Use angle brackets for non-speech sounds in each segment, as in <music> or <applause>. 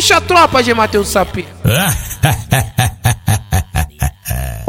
Puxa a tropa G. Matheus Sapir. <laughs>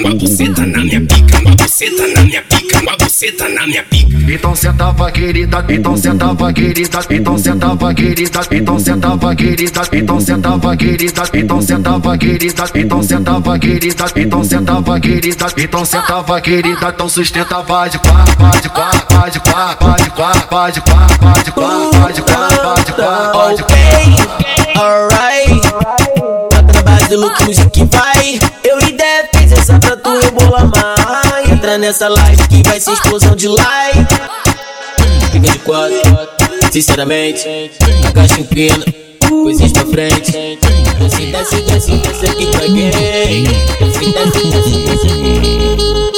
uma buceta na minha pica, uma buceta na minha pica, uma buceta na minha pica. Então sentava querida, então sentava querida, então sentava querida, então sentava querida, então sentava querida, então sentava querida, então sentava querida, então sentava querida, então sentava querida, então sustentava de quá, pá de quá, pá de quá, pá de quá, pá de quá, pá de quá, pá de quá, pá de quá, pá de quá. Alright, talking about the look music que vai tu eu vou amar. Entra nessa live que vai ser explosão de like. Fica de quatro, sinceramente. A caixa empina, coisas pra frente. Então tá então desce, desce, desce, desce aqui pra quem? Desce, desce, desce, desce aqui.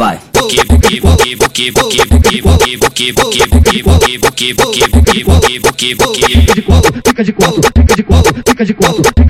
Vai. que de que fica que quatro, que de que fica que quatro.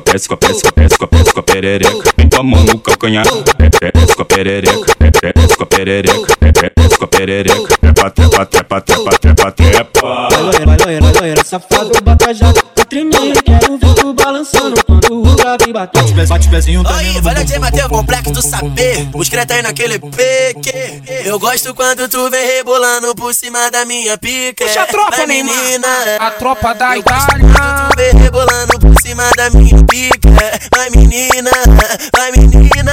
a desce com a desce com a com a perereca. Vem mão no calcanhar, desce com a perereca, desce com a perereca, desce com a perereca. Trepa, trepa, trepa, trepa, trepa, trepa. Loira, loira, loira, safado, bota já tremendo, quero ver tu balançando o grave bater Bate o pezinho Aí, valeu de Mateu, complexo do saber. Os creta aí naquele pique Eu gosto quando tu vem rebolando por cima da minha pica Puxa a tropa, menina. A tropa da Eu gosto Itália. quando tu vem rebolando por cima da minha pica Vai menina, vai menina.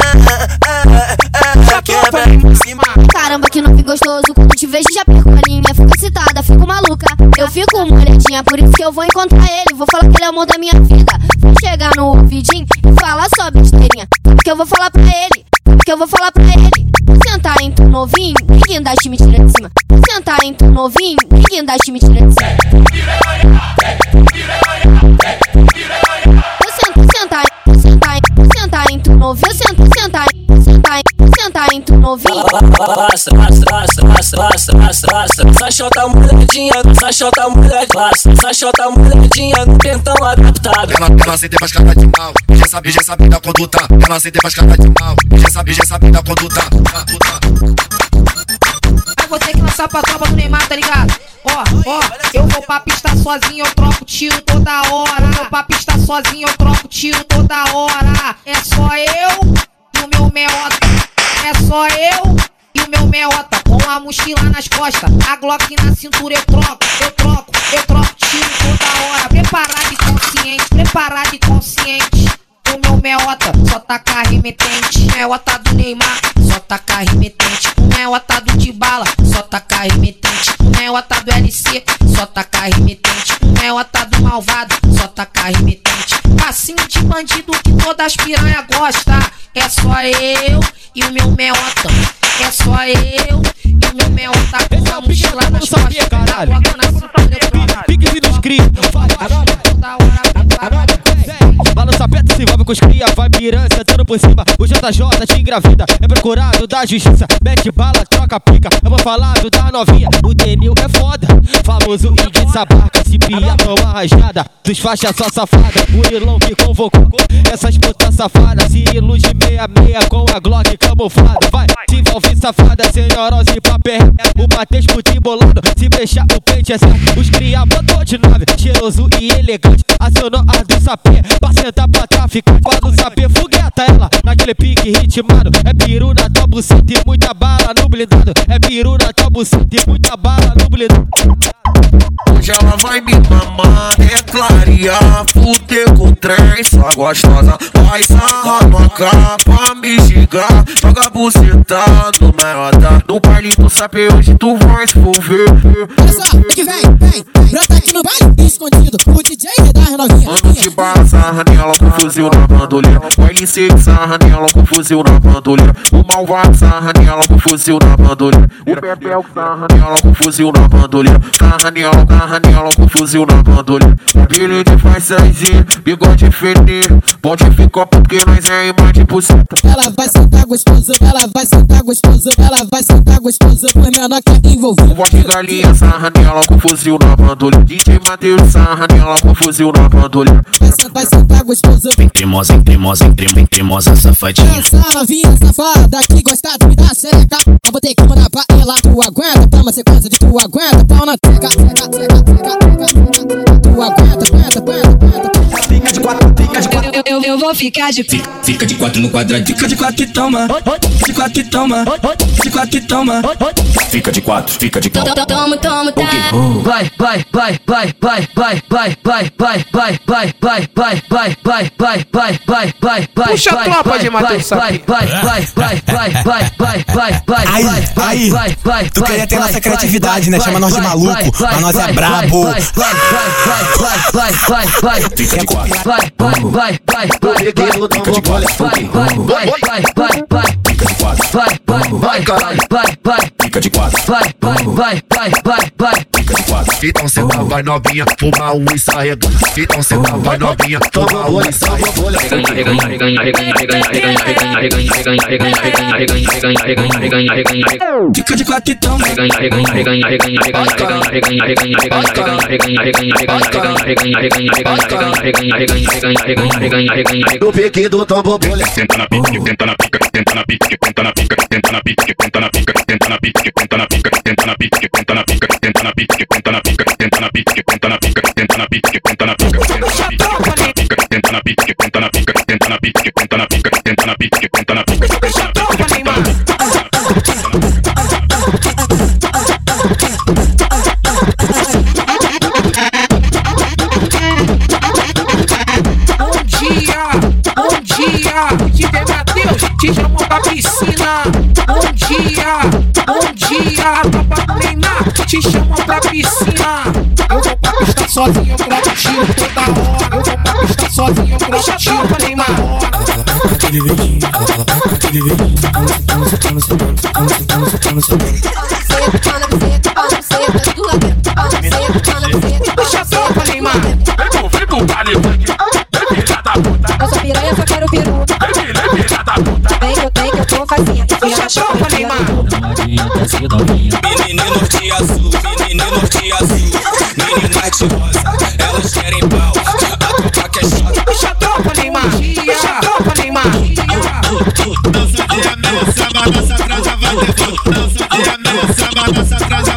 Ah, ah, ah, Quebra por cima. Caramba, que nome gostoso. Quando te vejo, já perco a linha. Fico excitada, fico maluca. Eu fico molhadinha, por isso que eu vou encontrar ele. Vou falar que ele é o amor da minha vida. Vou chegar no ouvidinho e falar só besteirinha. Porque eu vou falar pra ele. Porque eu vou falar pra ele. Sentar em tu novinho, ninguém dá me tira de cima. Sentar em tu novinho, ninguém dá me tira de cima. Vou sentar, sentar, sentar, sentar em tu novinho. Sentar, novinho. Passa, passa, passa, passa, passa, passa, passa. Sachota molhadinha, sachota molhadinha, sachota molhadinha no pentão adaptado. Ela, ela sente faz cara de mal, já sabe, já sabe da conduta. Ela sente faz cara de mal, já sabe, já sabe da conduta. Eu vou ter que lançar pra tropa do Neymar, tá ligado? Ó, ó, eu vou pra pista sozinho, eu troco tiro toda hora. Eu vou pra pista sozinho, eu troco tiro toda hora. É só eu e o meu meota. É só eu e o meu meota. Com a mochila nas costas, a Glock na cintura eu troco, eu troco, eu troco tiro toda hora. Preparado e consciente, preparado e consciente. O meu meota só taca remetente. Meota do Neymar, só taca remetente. O meota do Tibala, só taca remetente. O meota do LC, só taca remetente. Meota do malvado, só taca remetente. Passinho de bandido que todas as piranha gosta. É só eu e o meu meota. É só eu e o meu meota. Tá Esse é o pique lá na sua tá caralho. Piquezinho tá dos gritos, os cria, vai piranha, sentando por cima. O JJ te engravida, é procurado da justiça. Mete bala, troca pica. Eu vou falar do da novinha. O Denil é foda, famoso e de sabaca. Se pia, toma rajada. Dos faixas só safada. O Ilão que convocou essas putas safadas. Se luz de meia-meia com a Glock camuflada. Vai, se envolve safada, senhorosa e papel. O Matheus putinho bolado, se fechar o pente é certo. Os cria botou de nave, cheiroso e elegante. Acionou a do sapê, pra sentar pra traficar. Quando sapê fogueta ela, naquele pique ritmado. É piru na tua buceta e muita bala no blindado. É piru na tua buceta e muita bala no blindado. Hoje ela vai me mamar, é clarear, fuder com trem, só gostosa. Vai sarrar na capa, me gigar, joga buceta no meiota. No baile do sabe hoje tu vai se envolver. Olha só, o que vem, vem, vem. Brota aqui no baile, escondido. O DJ da novinha. Mano de bala, sarra nela com fuzil na bandolha. Baile seco, sarra nela com fuzil na bandolha. O malvado, sarra nela com fuzil na bandolha. O Pepel, sarra nela com fuzil na bandolha. Sarra nela, sarra nela com fuzil na bandolha. Cabelo de faz saizinho, bigode feninho. Pode ficar porque nós é imã de buceta. Ela vai sentar gostoso, ela vai sentar gostoso, ela vai sentar gostoso. O menor que envolvido. O voz de galinha, sarra nela com fuzil na bandolha. DJ Matheus, sarra nela com fuzil na bandolha. Vai sentar, vai sentar gostoso. Cremosa, cremosa, cremosa, cremosa, safadinha. Essa novinha safada que gosta de me dar seca. Eu botei que mandar pra ela. Tu aguenta, toma sequência de tu aguenta. Pau na teca, Tu aguenta, aguenta, aguenta. Eu, vou ficar de Fica, fica de quatro no quadradinho. Fica de quatro e toma. De quatro e toma. De quatro e toma. Fica de quatro, fica de quatro. Toma, toma, tá. Vai, vai, vai, vai, vai, vai, vai, vai, vai, vai, vai, vai, vai, vai, vai, vai, vai, vai, vai, vai. Puxa a vai, tropa vai, de Matheus vai, Sapinho. vai, vai, vai, vai, vai, vai, vai, vai, Aí, vai, aí, vai, vai, tu vai, queria ter vai, nossa vai, criatividade, vai, né? Chama nós de vai, maluco, vai, mas nós é vai, brabo. Vai, vai, vai, vai, vai, vai, vai, Fica de quatro. vai, vai, vai, vai, vai, Fica de quatro. vai, vai, vai, vai, vai, vai, Fica de quatro. vai, vai, vai, vai, vai, vai, Fica de quatro. vai, vai, vai, vai, vai, vai fita cê tá vai novinha, fuma um e Fita Então cê tá vai novinha, fuma um e sarrega. Dica de quatitão. No pique do tombo bolha. Tenta na pique, tenta na pica, tenta na pique, tenta na pica, tenta na pique, tenta na pica, tenta na pique, tenta na pica, tenta na pique, tenta na pica, tenta na pique, tenta na pique pica, tenta na pica, tenta na pica, tenta na pica, tenta na pica, tenta na pica, tenta na pica, tenta na pica, tenta na pica, tenta na pica, tenta na pica, tenta na pica, tenta na pica. Te chamou pra piscina. Bom dia, bom dia, Neymar, te chamou pra piscina. Eu vou pra pista sozinho, eu troco tiro toda hora. Eu vou pra pista sozinho, eu troco tiro pra Neymar. Puxa a novinha, tropa, Neymar. Menino de azul, menino de azul, menina de rosa, elas querem pau. A pipoca é chata, puxa tropa, Neymar. Puxa tropa, Neymar. Dança de amel, samba, dança, transa, vai ter Dança de amel, samba, dança, transa,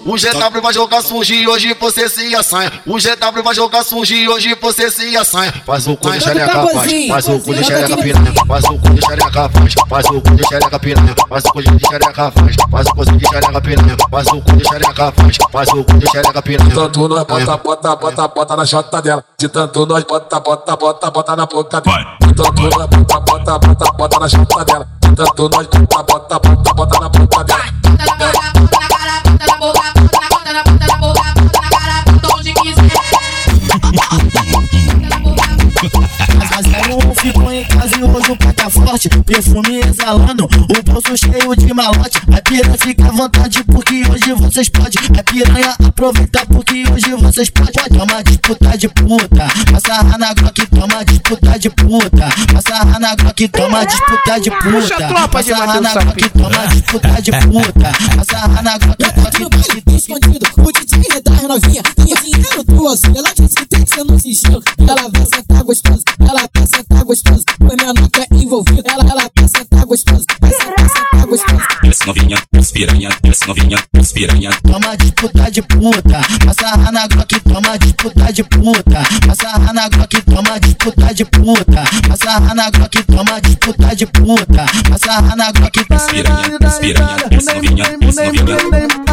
o GW vai jogar surgir hoje você se assanha. O GW vai jogar surgir hoje você se assanha. Faz o cu de xereca, faz. Faz o cu de xereca piranha. Faz o cu de xereca, faz. Faz o cu de xereca piranha. Faz o cu de xereca, faz. Faz o cu de xereca piranha. Faz o cu de xereca, faz. Faz o cu de xereca piranha. Tanto nós bota, bota, bota, bota na chota dela. De tanto nós bota, bota, bota, bota na boca dela. De tanto nós bota, bota, bota, bota na chota dela. De tanto nós bota, bota, bota, bota na forte Perfume exalando, o bolso cheio de malote A piranha fica à vontade porque hoje vocês podem A piranha aproveita porque hoje vocês podem Toma disputa de puta, passarra na Glock Toma disputa de puta, passarra na Glock Toma disputa de puta, passarra na Glock Toma disputa de puta, passarra na Glock Glock escondido. O DJ é da novinha, tem dinheiro trouxe. Ela disse que tem que ser no sigilo. Ela vai sentar gostosa, ela quer sentar gostosa. O menor quer envolvido, ela, ela quer sentar gostosa. Vai sentar, sentar gostosa. Desce novinha, desce piranha, desce novinha, desce piranha. Toma disputa de puta, passarra na Glock, toma disputa de puta, passarra na Glock, toma disputa de puta, passarra na Glock, toma disputa de puta, passarra na Glock, desce piranha, desce piranha, desce novinha, desce novinha.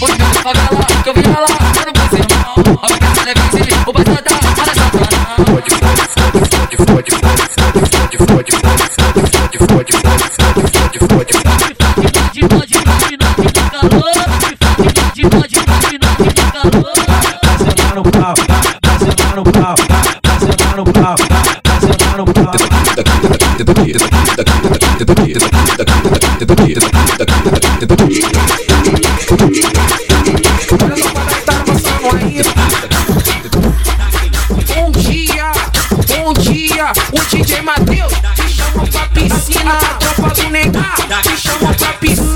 Obrigado, favela, que eu vi ela lá no Brasilão. Obrigado, Levizinho, o Brasil tá lá na savana. Bom dia, bom dia, o DJ Matheus te chama pra piscina, a tropa do negar te chama pra piscina.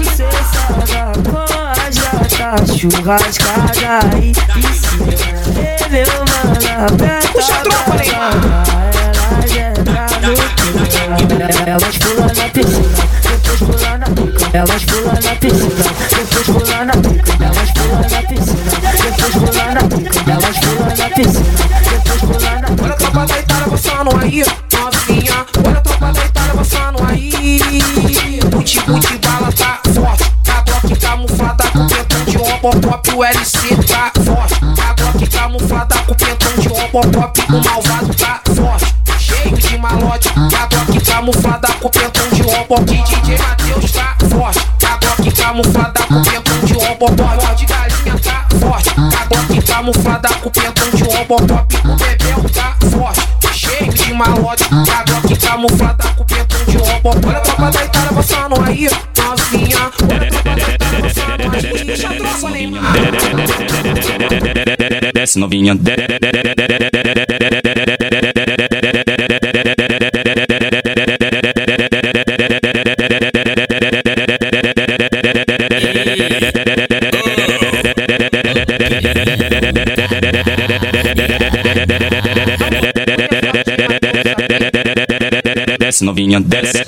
churrascada E meu mano aperta Puxa a tropa, negar Elas pulam na piscina, Elas pulam na piscina, depois pulam na pica Elas pulam na piscina, depois pulam na pica Elas pulam na piscina, depois pulam na pica Olha a tropa da avançando aí, novinha. Olha a tropa da avançando aí. Gucci, Gucci, bala tá forte. A Glock camuflada com pentão de ombro, pop, o LC tá forte. A Glock camuflada com pentão de ombro, pop, o malvado tá forte. Cheio de malote, a Glock camuflada com pentão bombom. DJ Matheus tá forte. Cagoque camuflada com pentão de ombom. Boy de galinha tá forte. Cagoque camuflada com pentão de ombom. Pop bebel tá forte. Cheio de malote. Cagoque camuflada com pentão de ombom. Olha a tropa da Itália passando aí. Novinha. Desce novinha. Desce novinha desce novinha, desce.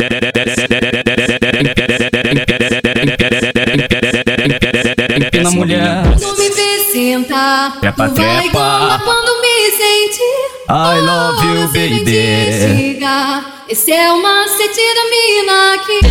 Empina mulher. Quando me vê sentar, Trepa, tu vai trepa. gamba quando. I love you, baby. Esse é uma cetiramina que. <laughs>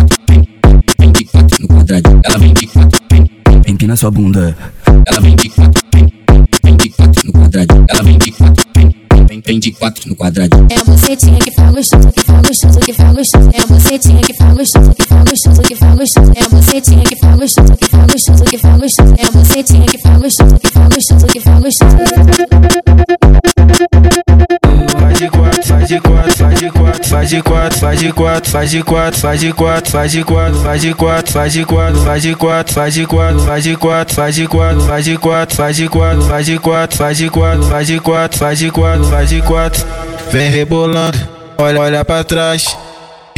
empina sua bunda. Ela vem de quatro, vem, vem de quatro no quadradinho. Ela vem de quatro, vem, vem, vem de quatro no quadradinho. É a bucetinha que faz gostoso, que faz gostoso, que faz gostoso. É a bucetinha que faz gostoso, que faz gostoso, que faz gostoso. É a bucetinha que faz gostoso, que faz gostoso, que faz gostoso. É a bucetinha que faz gostoso, que faz gostoso, que faz gostoso. Faz de quatro, faz de quatro, faz de quatro, faz de quatro, faz de quatro, faz de quatro, faz de quatro, faz de quatro, faz de quatro, faz de quatro, faz de quatro, faz de quatro, faz de quatro, faz de quatro, faz de quatro, faz de quatro, faz de quatro, faz de quatro, faz de quatro, faz de quatro, vem rebolando, olha, olha pra trás.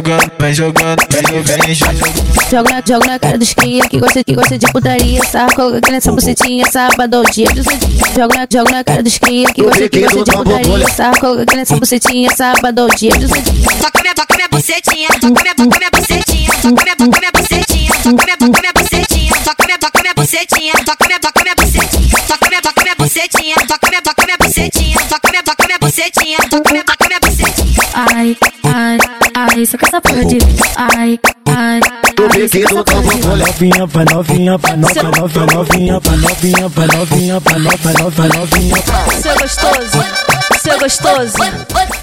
jogando, vem jogando, vem, vem jogando. Joga na, joga na cara dos cria que gosta, que gosta de putaria. Sarra, coloca aqui nessa bucetinha, sábado ao dia. Joga na, joga na cara dos cria que gosta, que gosta de putaria. Sarra, coloca aqui nessa bucetinha, sábado ao dia. Toca minha, toca minha bucetinha, toca minha, toca minha bucetinha, toca minha, toca minha bucetinha, toca minha, toca minha bucetinha, toca minha, toca minha bucetinha, toca minha, toca minha bucetinha, toca minha, toca minha bucetinha, toca minha, toca minha bucetinha, toca minha, toca minha bucetinha, toca minha, toca minha bucetinha. Ai, ai, só que essa porra de ai, ai. Novinha, vai novinha, vai novinha, novinha, novinha, vai novinha, vai novinha, vai novinha, vai novinha. Seu gostoso, seu gostoso,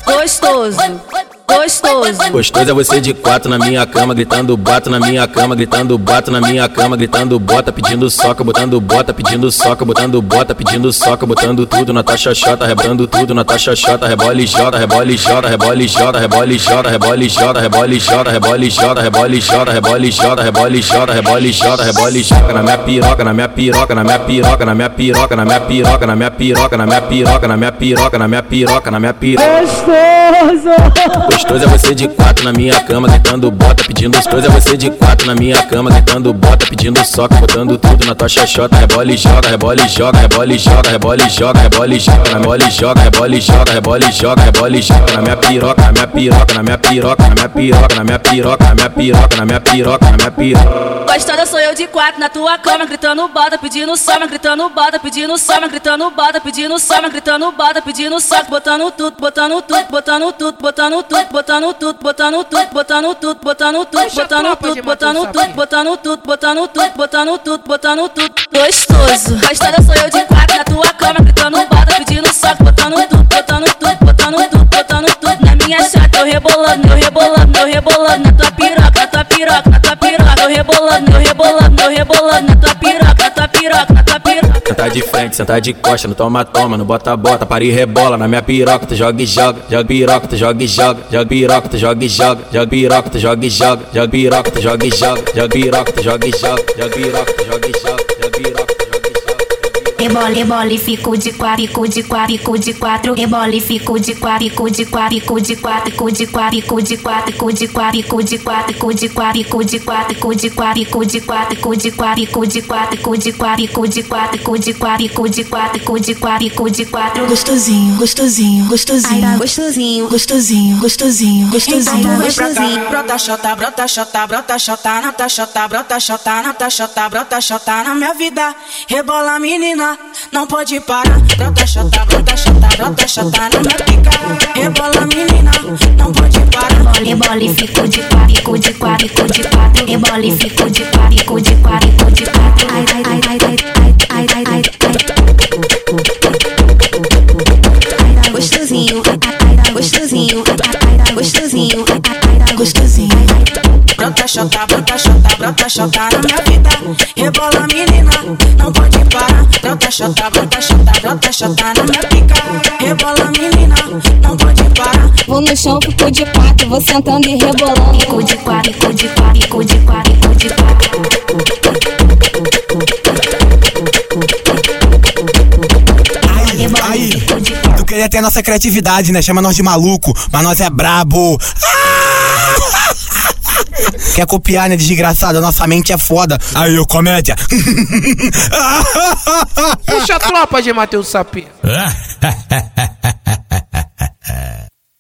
gostoso. Gostoso. Gostoso é você de quatro na minha cama, gritando bato na minha cama, gritando bato na minha cama, gritando bota, pedindo soca, botando bota, pedindo soca, botando bota, pedindo soca, botando tudo na taxa chota, rebrando tudo na taxa chota, rebole jota, rebole jota, rebole jota, rebole jota, rebole jota, rebole jota, rebole jota, rebole jota, rebole jota, rebole jota, rebole jota, rebole jota, na minha piroca, na minha piroca, na minha piroca, na minha piroca, na minha piroca, na minha piroca, na minha piroca, na minha piroca, na minha piroca, na minha piroca. Gostoso! Gostoso é você de quatro na minha cama, gritando bota, pedindo gostoso é você de quatro na minha cama, gritando bota, pedindo soca, botando tudo na tua xoxota, rebole e joga, rebole e joga, rebole e joga, rebole e joga, rebole e joga, na rebole e joga, rebole e joga, rebole e joga, rebole e joga, na minha piroca, na minha piroca, na minha piroca, na minha piroca, na minha piroca, na minha piroca, na minha piroca, na minha piroca. Gostosa sou eu de quatro na tua cama, gritando bota, pedindo soma, gritando bota, pedindo soma, gritando bota, pedindo soma, gritando bota, pedindo soca, botando tudo, botando tudo, botando tudo, botando tudo, botando tudo, botando tudo, botando tudo, botando tudo, botando tudo, botando tudo, botando tudo, botando tudo, botando tudo, botando tudo. Gostoso. Gostosa sou eu de quatro na tua cama, gritando bota, pedindo soca, botando tudo, botando tudo, botando tudo, botando tudo. Na minha chata eu rebolando, eu rebolando, eu rebolando. Na tua piroca, na tua piroca, na tua piroca, eu rebolando, eu rebolando, eu rebolando Sentar de frente, sentar de costa, no toma, toma, no bota, bota, para e rebola. Na minha piroca, tu joga e joga, joga piroca, tu joga e joga, joga piroca, tu joga e joga, joga piroca, tu joga e joga, joga piroca, tu joga e joga, joga piroca, tu joga e joga, joga piroca, tu joga e joga, joga piroca, tu joga e joga. Rebola, rebola e fico de quatro, fico de quatro, fico de quatro. Rebola e fico de quatro, fico de quatro, fico de quatro, fico de quatro, fico de quatro, fico de quatro, fico de quatro, fico de quatro, fico de quatro, fico de quatro, fico de quatro, fico de quatro, fico de quatro, fico de quatro, fico de quatro, fico de quatro, fico de quatro, fico de quatro, fico de quatro. Gostosinho, gostosinho, gostosinho, gostosinho, gostosinho, gostosinho, gostosinho. Então cá, brota xota, brota xota, brota xota, na tá xota, brota xota, na tá xota, brota xota na minha vida. Rebola menina, não pode parar. Brota xota, brota xota, brota xota na minha pica. Rebola menina, não pode parar. Rebola e fico de quatro, de quatro, de quatro. Rebola fico de quatro, de quatro, de quatro. Ai, ai, ai, ai, ai, Brota xota, brota xota, brota na minha vida. Rebola menina, não pode parar. Brota xota, brota xota, brota xota na minha pica. Rebola menina, não pode parar. Vou no chão, fico de quatro, vou sentando e rebolando. Fico de quatro, fico de quatro, fico de quatro, fico de quatro. Aí, tu queria ter a nossa criatividade, né? Chama nós de maluco, mas nós é brabo. <laughs> Quer copiar, né, desgraçado? Nossa mente é foda. Aí, ô comédia. <laughs> Puxa a tropa de Matheus Sapê. <laughs>